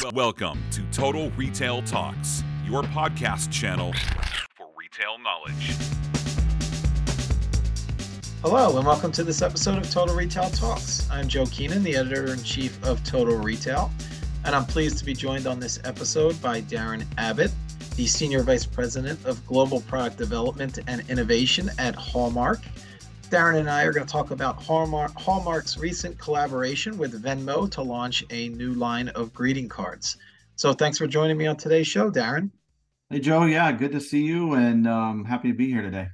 Welcome to Total Retail Talks, your podcast channel for retail knowledge. Hello, and welcome to this episode of Total Retail Talks. I'm Joe Keenan, the editor in chief of Total Retail, and I'm pleased to be joined on this episode by Darren Abbott, the Senior Vice President of Global Product Development and Innovation at Hallmark. Darren and I are going to talk about Hallmark, Hallmark's recent collaboration with Venmo to launch a new line of greeting cards. So thanks for joining me on today's show, Darren. Hey, Joe. Yeah, good to see you and um, happy to be here today.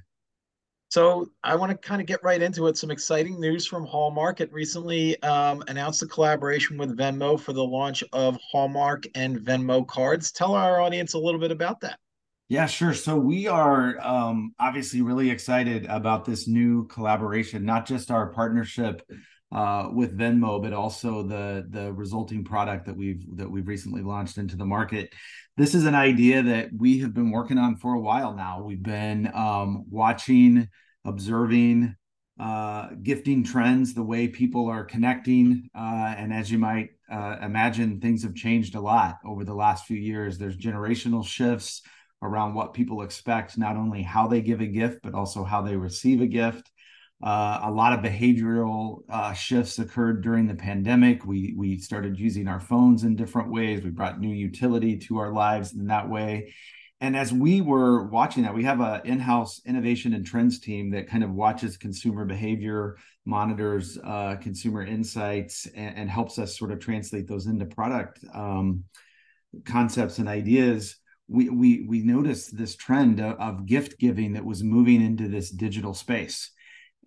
So I want to kind of get right into it. Some exciting news from Hallmark. It recently um, announced a collaboration with Venmo for the launch of Hallmark and Venmo cards. Tell our audience a little bit about that. Yeah, sure. So we are um, obviously really excited about this new collaboration, not just our partnership uh, with Venmo, but also the the resulting product that we've that we've recently launched into the market. This is an idea that we have been working on for a while now. We've been um, watching, observing, uh, gifting trends, the way people are connecting, uh, and as you might uh, imagine, things have changed a lot over the last few years. There's generational shifts around what people expect, not only how they give a gift, but also how they receive a gift. Uh, a lot of behavioral uh, shifts occurred during the pandemic. We we started using our phones in different ways. We brought new utility to our lives in that way. And as we were watching that, we have an in-house innovation and trends team that kind of watches consumer behavior, monitors uh, consumer insights, and, and, helps us sort of translate those into product um, concepts and ideas we we we noticed this trend of, gift giving that was moving into this digital space.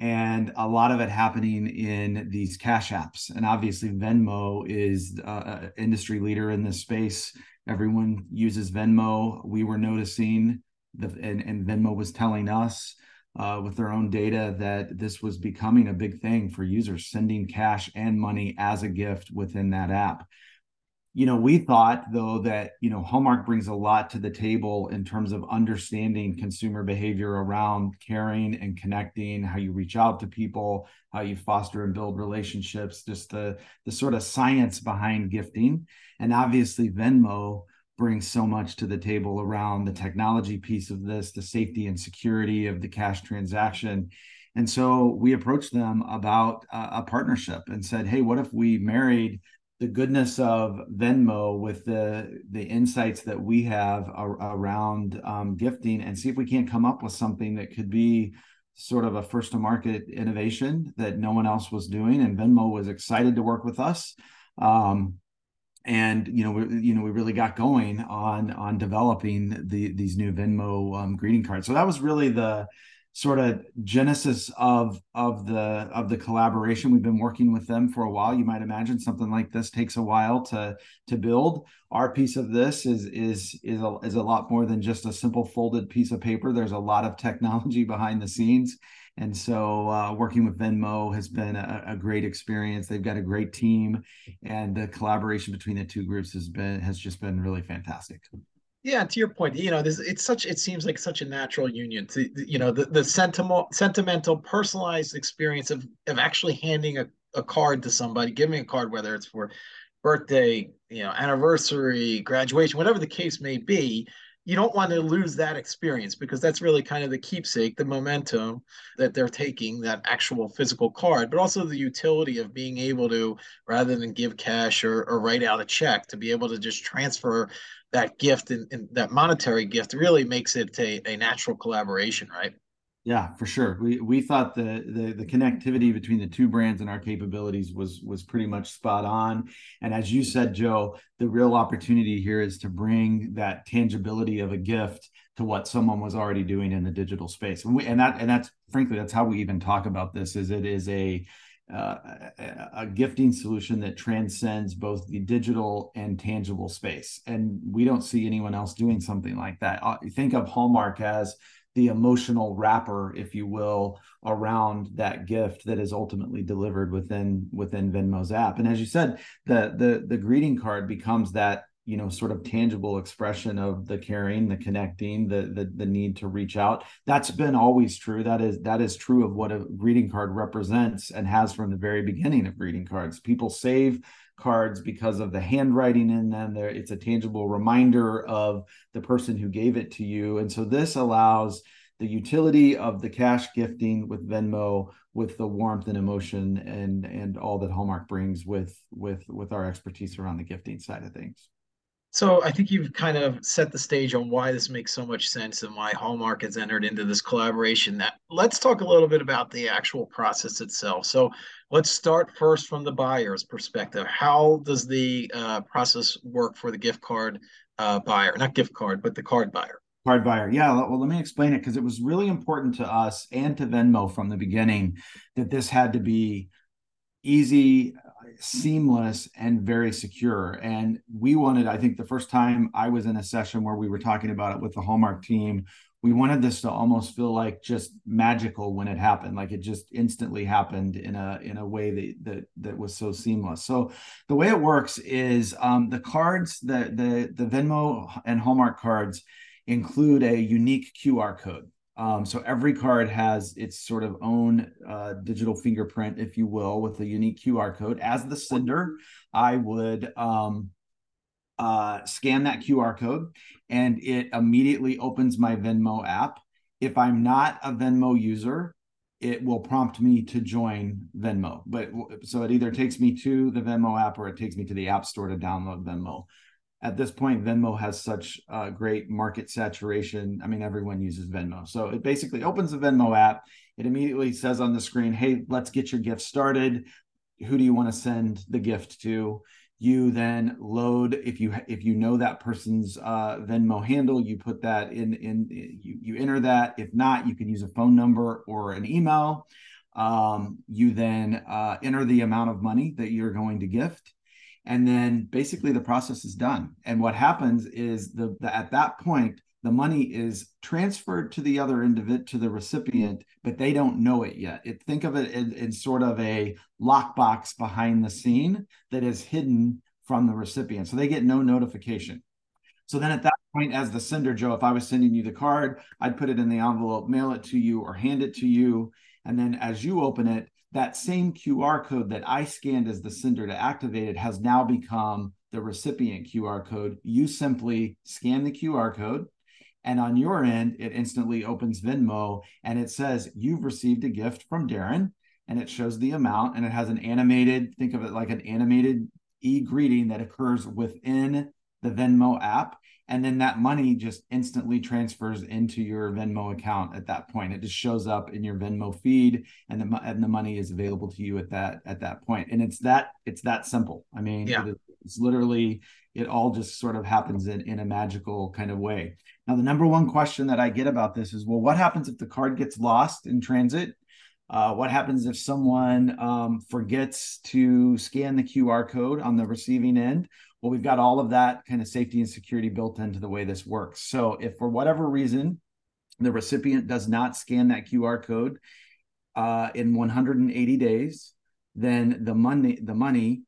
And a lot of it happening in these cash apps. And obviously venmo is an industry leader in this space. Everyone uses venmo. We were noticing the and, and venmo was telling us uh, with their own data that this was becoming a big thing for users sending cash and money as a gift within that app you know, we thought though that, you know, Hallmark brings a lot to the table in terms of understanding consumer behavior around caring and connecting, how you reach out to people, how you foster and build relationships, just the the sort of science behind gifting. And obviously Venmo brings so much to the table around the technology piece of this, the safety and security of the cash transaction. And so we approached them about a partnership and said, hey, what if we married the goodness of Venmo with the the insights that we have ar- around um, gifting and see if we can't come up with something that could be sort of a first to market innovation that no one else was doing and Venmo was excited to work with us. Um, and you know we you know we really got going on on developing the these new Venmo um, greeting cards. So that was really the sort of genesis of of the of the collaboration. We've been working with them for a while. You might imagine something like this takes a while to to build. Our piece of this is is is a, is a lot more than just a simple folded piece of paper. There's a lot of technology behind the scenes. And so uh, working with venmo has been a, a great experience. They've got a great team. And the collaboration between the two groups has been has just been really fantastic yeah to your point you know this it's such it seems like such a natural union to you know the the sentimental sentimental personalized experience of of actually handing a, a card to somebody giving a card whether it's for birthday you know anniversary graduation whatever the case may be you don't want to lose that experience because that's really kind of the keepsake the momentum that they're taking that actual physical card but also the utility of being able to rather than give cash or, or write out a check to be able to just transfer that gift and, and that monetary gift really makes it a, a natural collaboration, right? Yeah, for sure. We we thought the, the the connectivity between the two brands and our capabilities was was pretty much spot on. And as you said, Joe, the real opportunity here is to bring that tangibility of a gift to what someone was already doing in the digital space. And we and that and that's frankly that's how we even talk about this. Is it is a uh, a, gifting solution that transcends both the digital and tangible space. And we don't see anyone else doing something like that. Uh, think of Hallmark as the emotional wrapper, if you will, around that gift that is ultimately delivered within within Venmo's app. And as you said, the the the greeting card becomes that you know sort of tangible expression of the caring the connecting the, the the need to reach out. That's been always true. That is that is true of what a greeting card represents and has from the very beginning of greeting cards. People save cards because of the handwriting in them. There it's a tangible reminder of the person who gave it to you. And so this allows the utility of the cash gifting with Venmo with the warmth and emotion and and all that Hallmark brings with with with our expertise around the gifting side of things. So I think you've kind of set the stage on why this makes so much sense and why Hallmark has entered into this collaboration. That let's talk a little bit about the actual process itself. So let's start first from the buyer's perspective. How does the uh, process work for the gift card uh, buyer? Not gift card, but the card buyer. Card buyer. Yeah. Well, let me explain it because it was really important to us and to Venmo from the beginning that this had to be easy, seamless, and very secure. And we wanted, I think, the first time I was in a session where we were talking about it with the Hallmark team, we wanted this to almost feel like just magical when it happened like it just instantly happened in a in a way that that that was so seamless so the way it works is um, the cards the the the venmo and hallmark cards include a unique qr code um, so every card has its sort of own uh, digital fingerprint, if you will, with a unique QR code. As the sender, I would um, uh, scan that QR code and it immediately opens my Venmo app. If I'm not a Venmo user, it will prompt me to join Venmo. But so it either takes me to the Venmo app or it takes me to the App Store to download Venmo at this point venmo has such uh, great market saturation. I mean everyone uses venmo. So it basically opens the venmo app. It immediately says on the screen hey let's get your gift started. Who do you want to send the gift to? You then load if you if you know that person's uh, venmo handle you put that in in you, you enter that. If not you can use a phone number or an email. Um, you then uh, enter the amount of money that you're going to gift and then basically the process is done. And what happens is the, the, at that point the money is transferred to the other individual to the recipient but they don't know it yet. It, think of it in, in sort of a lockbox behind the scene that is hidden from the recipient. So they get no notification. So then at that point as the sender joe if i was sending you the card i'd put it in the envelope mail it to you or hand it to you. And then as you open it that same QR code that I scanned as the sender to activate it has now become the recipient QR code. You simply scan the QR code, and on your end, it instantly opens Venmo and it says, You've received a gift from Darren. And it shows the amount and it has an animated, think of it like an animated e greeting that occurs within the Venmo app and then that money just instantly transfers into your Venmo account at that point. It just shows up in your Venmo feed, and the and the money is available to you at that at that point. And it's that it's that simple. I mean, yeah. it is, it's literally it all just sort of happens in in a magical kind of way. Now, the number one question that I get about this is, well, what happens if the card gets lost in transit? Uh, what happens if someone um, forgets to scan the QR code on the receiving end? Well, we've got all of that kind of safety and security built into the way this works. So if for whatever reason the recipient does not scan that QR code uh, in 180 days, then the money the money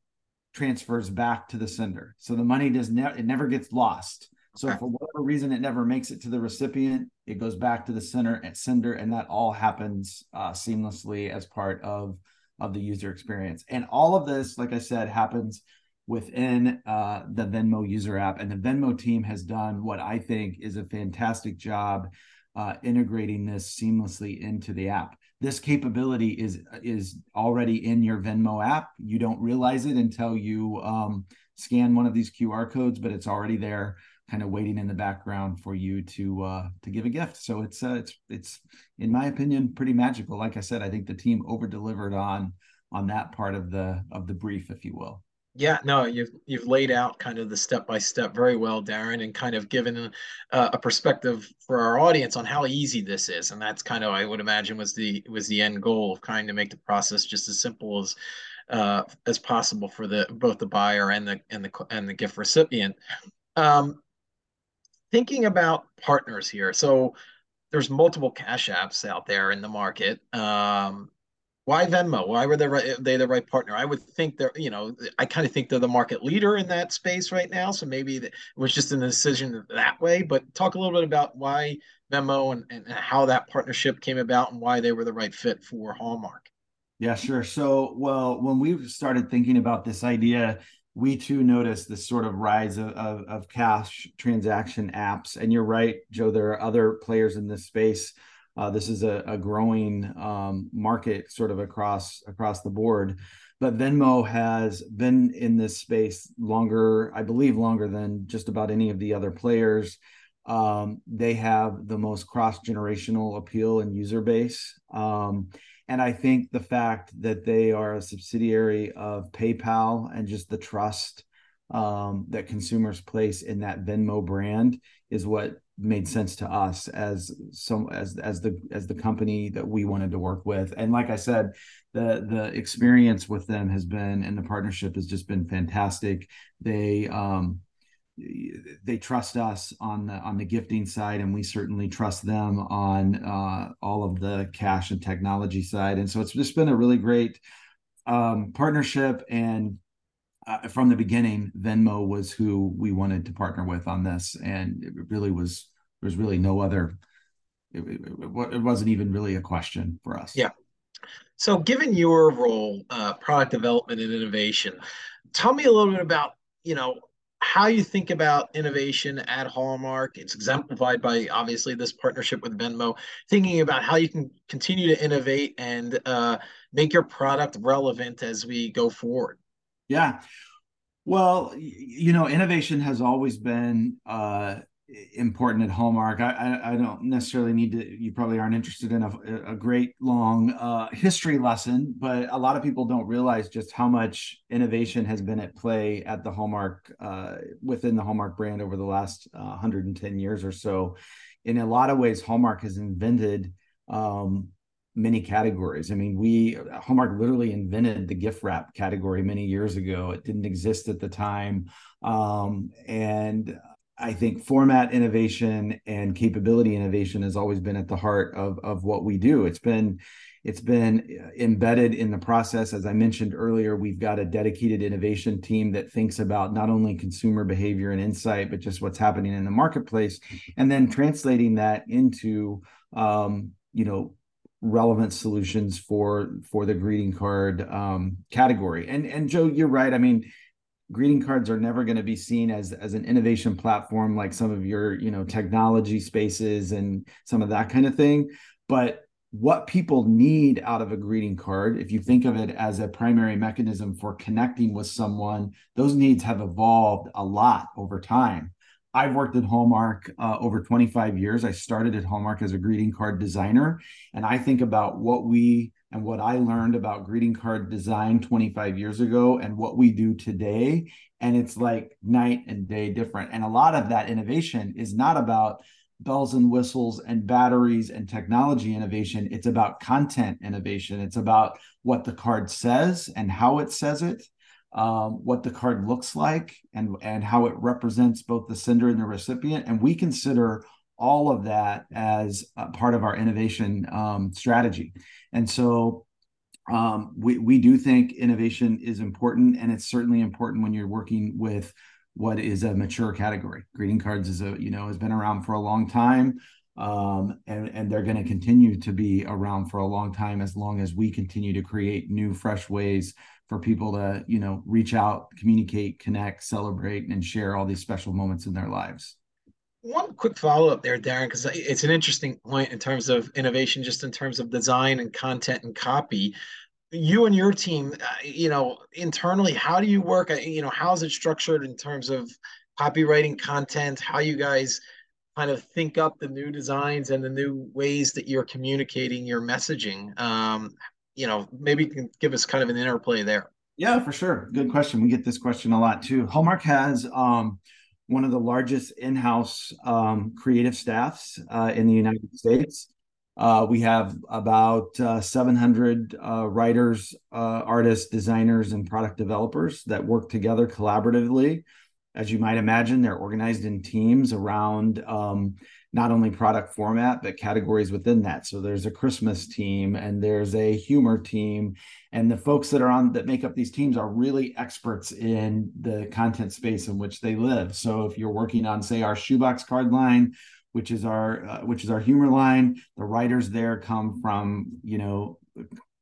transfers back to the sender. So the money does never it never gets lost. So okay. for whatever reason it never makes it to the recipient, it goes back to the center and sender, and that all happens uh, seamlessly as part of of the user experience. And all of this, like I said, happens within uh, the Venmo user app. And the Venmo team has done what I think is a fantastic job uh, integrating this seamlessly into the app. This capability is is already in your Venmo app. You don't realize it until you um, scan one of these QR codes, but it's already there, kind of waiting in the background for you to uh, to give a gift. So it's uh, it's it's in my opinion pretty magical. Like I said, I think the team over delivered on on that part of the of the brief, if you will. Yeah, no, you've you've laid out kind of the step by step very well, Darren, and kind of given uh, a perspective for our audience on how easy this is, and that's kind of I would imagine was the was the end goal of trying to make the process just as simple as uh, as possible for the both the buyer and the and the and the gift recipient. Um, thinking about partners here, so there's multiple cash apps out there in the market. Um, why Venmo? Why were they right, eh, they the right partner? I would think they're, you know, I kind of think they're the market leader in that space right now. So maybe it was just a decision that way. But talk a little bit about why Venmo and, and how that partnership came about and why they were the right fit for Hallmark. Yeah, sure. So, well, when we started thinking about this idea, we too noticed this sort of rise of, of, of cash transaction apps. And you're right, Joe, there are other players in this space uh, this is a, a growing um, market sort of across across the board. But Venmo has been in this space longer, I believe, longer than just about any of the other players. Um, they have the most cross generational appeal and user base. Um, and I think the fact that they are a subsidiary of PayPal and just the trust um, that consumers place in that Venmo brand is what made sense to us as some as as the as the company that we wanted to work with. And like i said the the experience with them has been and the partnership has just been fantastic. They um they trust us on the on the gifting side and we certainly trust them on uh, all of the cash and technology side. And so it's just been a really great um, partnership. And uh, from the beginning, Venmo was who we wanted to partner with on this, and it really was there's really no other it, it, it, wasn't even really a question for us. Yeah. So given your role uh, product development and innovation tell me a little bit about you know how you think about innovation at hallmark. It's exemplified by obviously this partnership with venmo. Thinking about how you can continue to innovate and uh, make your product relevant as we go forward. Yeah. Well you know innovation has always been uh, important at Hallmark. I, I, I don't necessarily need to. You probably aren't interested in a, a great long uh, history lesson, but a lot of people don't realize just how much innovation has been at play at the Hallmark uh, within the Hallmark brand over the last uh, 110 years or so. In a lot of ways, Hallmark has invented um, many categories. I mean, we Hallmark literally invented the gift wrap category many years ago. It didn't exist at the time, um, and I think format innovation and capability innovation has always been at the heart of, of what we do. It's been it's been embedded in the process. As I mentioned earlier, we've got a dedicated innovation team that thinks about not only consumer behavior and insight, but just what's happening in the marketplace, and then translating that into um, you know relevant solutions for for the greeting card um, category. And and Joe, you're right. I mean, greeting cards are never going to be seen as as an innovation platform like some of your you know technology spaces and some of that kind of thing but what people need out of a greeting card if you think of it as a primary mechanism for connecting with someone those needs have evolved a lot over time I've worked at Hallmark uh, over 25 years. I started at Hallmark as a greeting card designer. And I think about what we and what I learned about greeting card design 25 years ago and what we do today. And it's like night and day different. And a lot of that innovation is not about bells and whistles and batteries and technology innovation. It's about content innovation. It's about what the card says and how it says it, um, what the card looks like, and, and how it represents both the sender and the recipient. And we consider all of that as part of our innovation um, strategy. And so um, we, we do think innovation is important, and it's certainly important when you're working with what is a mature category. Greeting cards is a you know has been around for a long time, um, and and they're going to continue to be around for a long time as long as we continue to create new, fresh ways for people to you know reach out, communicate, connect, celebrate, and share all these special moments in their lives one quick follow up there, Darren, because it's an interesting point in terms of innovation, just in terms of design and content and copy. You and your team, uh, you know, internally, how do you work? Uh, you know, how is it structured in terms of copywriting content? How you guys kind of think up the new designs and the new ways that you're communicating your messaging? Um, you know, maybe you can give us kind of an interplay there. Yeah, for sure. Good question. We get this question a lot too. Hallmark has um, one of the largest in-house um, creative staffs uh, in the United States. Uh, we have about uh, 700 uh, writers, uh, artists, designers, and product developers that work together collaboratively as you might imagine, they're organized in teams around um, not only product format but categories within that. So there's a Christmas team and there's a humor team, and the folks that are on that make up these teams are really experts in the content space in which they live. So if you're working on, say, our shoebox card line, which is our uh, which is our humor line, the writers there come from you know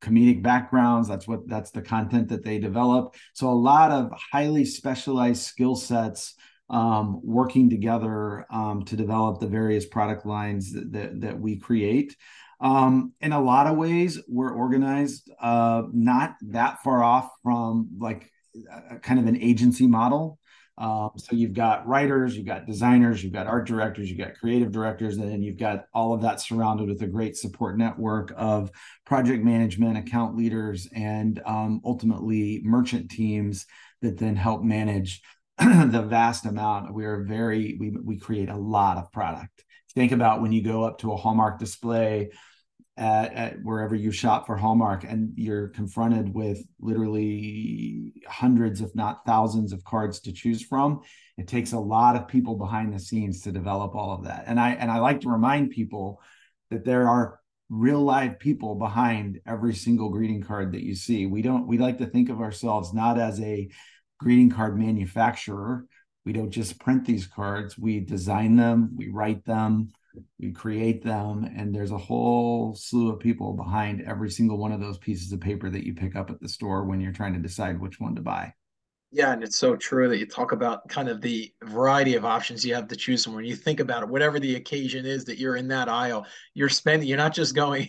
comedic backgrounds that's what that's the content that they develop so a lot of highly specialized skill sets um, working together um, to develop the various product lines that, that, that we create. Um, in a lot of ways we're organized uh, not that far off from like a, kind of an agency model. Um, so you've got writers, you've got designers, you've got art directors, you've got creative directors, and then you've got all of that surrounded with a great support network of project management, account leaders, and um, ultimately merchant teams that then help manage the vast amount. We are very we we create a lot of product. Think about when you go up to a Hallmark display at, at, wherever you shop for Hallmark, and you're confronted with literally hundreds, if not thousands, of cards to choose from. It takes a lot of people behind the scenes to develop all of that. And I and I like to remind people that there are real live people behind every single greeting card that you see. We don't we like to think of ourselves not as a greeting card manufacturer. We don't just print these cards, we design them, we write them, we create them and there's a whole slew of people behind every single one of those pieces of paper that you pick up at the store when you're trying to decide which one to buy yeah and it's so true that you talk about kind of the variety of options you have to choose from. When you think about it whatever the occasion is that you're in that aisle you're spending you're not just going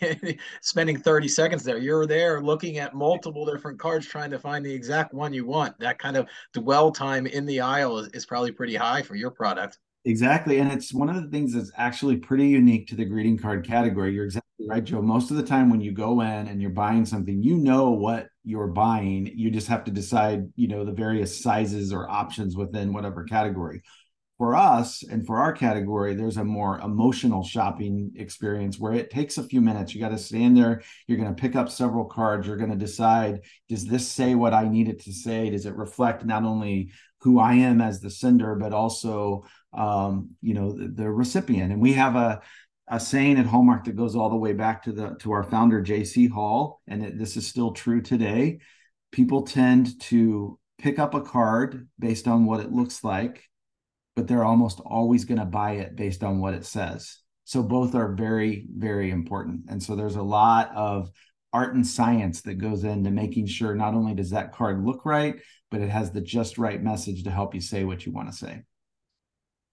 spending 30 seconds there. You're there looking at multiple different cards trying to find the exact one you want. That kind of dwell time in the aisle is, is probably pretty high for your product Exactly. And it's one of the things that's actually pretty unique to the greeting card category. You're exactly right, Joe. Most of the time when you go in and you're buying something, you know what you're buying. You just have to decide, you know, the various sizes or options within whatever category. For us and for our category, there's a more emotional shopping experience where it takes a few minutes. You got to stand there. You're going to pick up several cards. You're going to decide does this say what I need it to say? Does it reflect not only who I am as the sender, but also um, you know the, the, recipient. And we have a a saying at Hallmark that goes all the way back to the to our founder J.C. Hall, and it, this is still true today. People tend to pick up a card based on what it looks like, but they're almost always going to buy it based on what it says. So both are very very important, and so there's a lot of art and science that goes into making sure not only does that card look right, but it has the just right message to help you say what you want to say.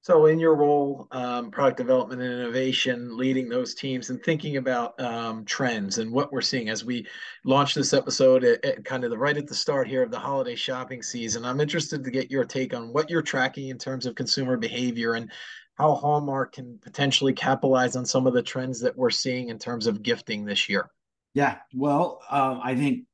So, in your role, um, product development and innovation, leading those teams and thinking about um, trends and what we're seeing as we launch this episode at, at, kind of the right at the start here of the holiday shopping season, I'm interested to get your take on what you're tracking in terms of consumer behavior and how Hallmark can potentially capitalize on some of the trends that we're seeing in terms of gifting this year. Yeah, well, um, I think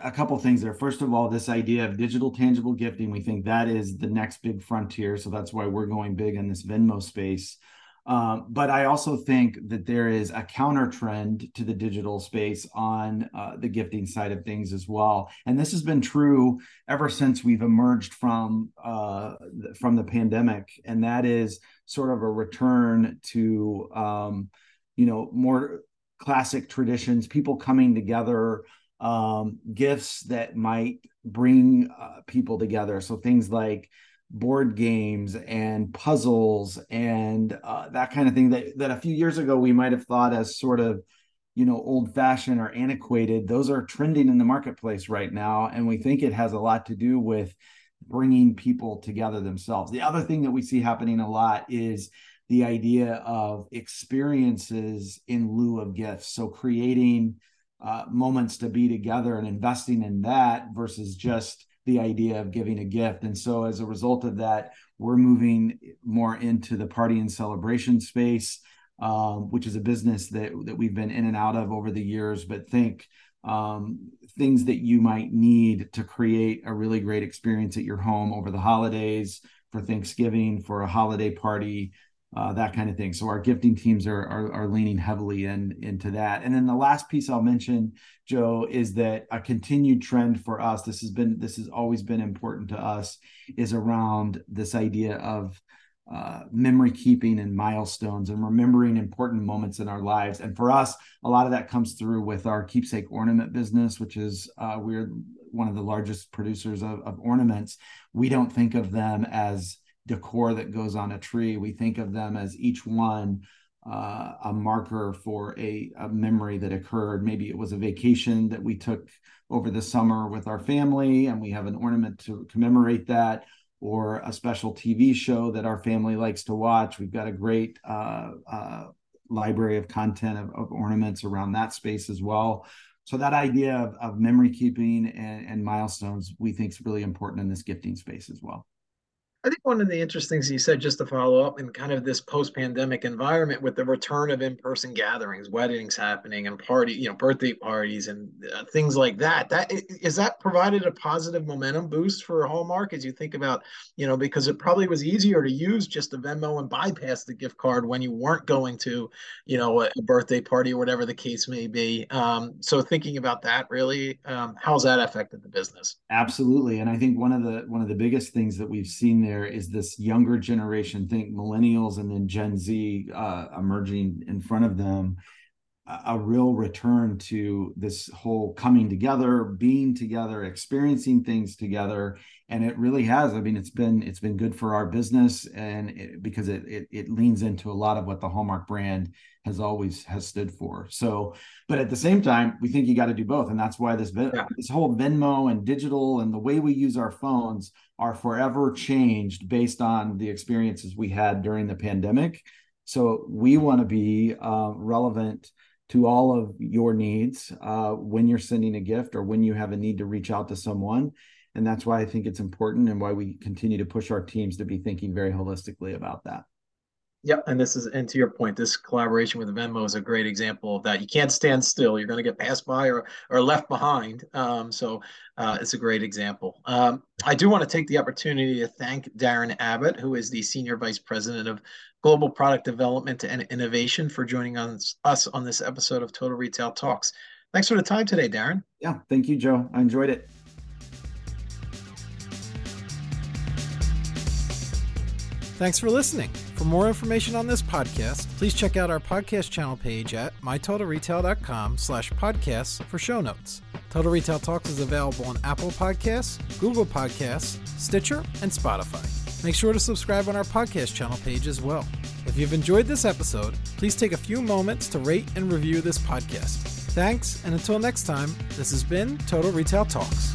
a couple things there. First of all, this idea of digital tangible gifting, we think that is the next big frontier. So that's why we're going big in this Venmo space. Um, but I also think that there is a counter trend to the digital space on uh, the gifting side of things as well, and this has been true ever since we've emerged from uh, from the pandemic, and that is sort of a return to um, you know more classic traditions, people coming together um, gifts that might bring uh, people together. So things like board games and puzzles and uh, that kind of thing that, that a few years ago we might have thought as sort of you know old fashioned or antiquated those are trending in the marketplace right now and we think it has a lot to do with bringing people together themselves the other thing that we see happening a lot is the idea of experiences in lieu of gifts so creating uh, moments to be together and investing in that versus just the idea of giving a gift. And so as a result of that, we're moving more into the party and celebration space, um, which is a business that that we've been in and out of over the years. But think um, things that you might need to create a really great experience at your home over the holidays, for Thanksgiving, for a holiday party, uh, that kind of thing. So our gifting teams are, are, are leaning heavily in into that. And then the last piece I'll mention, Joe, is that a continued trend for us. This has been this has always been important to us, is around this idea of uh, memory keeping and milestones and remembering important moments in our lives. And for us, a lot of that comes through with our keepsake ornament business, which is uh, we're one of the largest producers of, of ornaments. We don't think of them as decor that goes on a tree. We think of them as each one uh, a marker for a, a, memory that occurred. Maybe it was a vacation that we took over the summer with our family, and we have an ornament to commemorate that, or a special TV show that our family likes to watch. We've got a great uh, uh, library of content of, of, ornaments around that space as well. So that idea of, of memory keeping and, and milestones, we think is really important in this gifting space as well. I think one of the interesting things you said, just to follow up, in kind of this post-pandemic environment with the return of in-person gatherings, weddings happening, and party, you know, birthday parties and uh, things like that. That is that provided a positive momentum boost for Hallmark as you think about, you know, because it probably was easier to use just a Venmo and bypass the gift card when you weren't going to, you know, a, birthday party or whatever the case may be. Um, so thinking about that, really, um, how's that affected the business? Absolutely, and I think one of the one of the biggest things that we've seen there there is this younger generation, think millennials and then Gen Z uh, emerging in front of them, a, real return to this whole coming together, being together, experiencing things together, and it really has. I mean, it's been it's been good for our business, and it, because it, it it leans into a lot of what the Hallmark brand has always has stood for. So, but at the same time, we think you got to do both, and that's why this yeah. this whole Venmo and digital and the way we use our phones are forever changed based on the experiences we had during the pandemic. So we want to be uh, relevant to all of your needs uh, when you're sending a gift or when you have a need to reach out to someone. And that's why I think it's important and why we continue to push our teams to be thinking very holistically about that. Yep, and this is and to your point, this collaboration with Venmo is a great example of that. You can't stand still; you're going to get passed by or or left behind. Um, so uh, it's a great example. Um, I do want to take the opportunity to thank Darren Abbott, who is the senior vice president of global product development and innovation, for joining us us on this episode of Total Retail Talks. Thanks for the time today, Darren. Yeah, thank you, Joe. I enjoyed it. Thanks for listening. For more information on this podcast, please check out our podcast channel page at mytotalretail.com slash podcasts for show notes. Total Retail Talks is available on Apple Podcasts, Google Podcasts, Stitcher, and Spotify. Make sure to subscribe on our podcast channel page as well. If you've enjoyed this episode, please take a few moments to rate and review this podcast. Thanks, and until next time, this has been Total Retail Talks.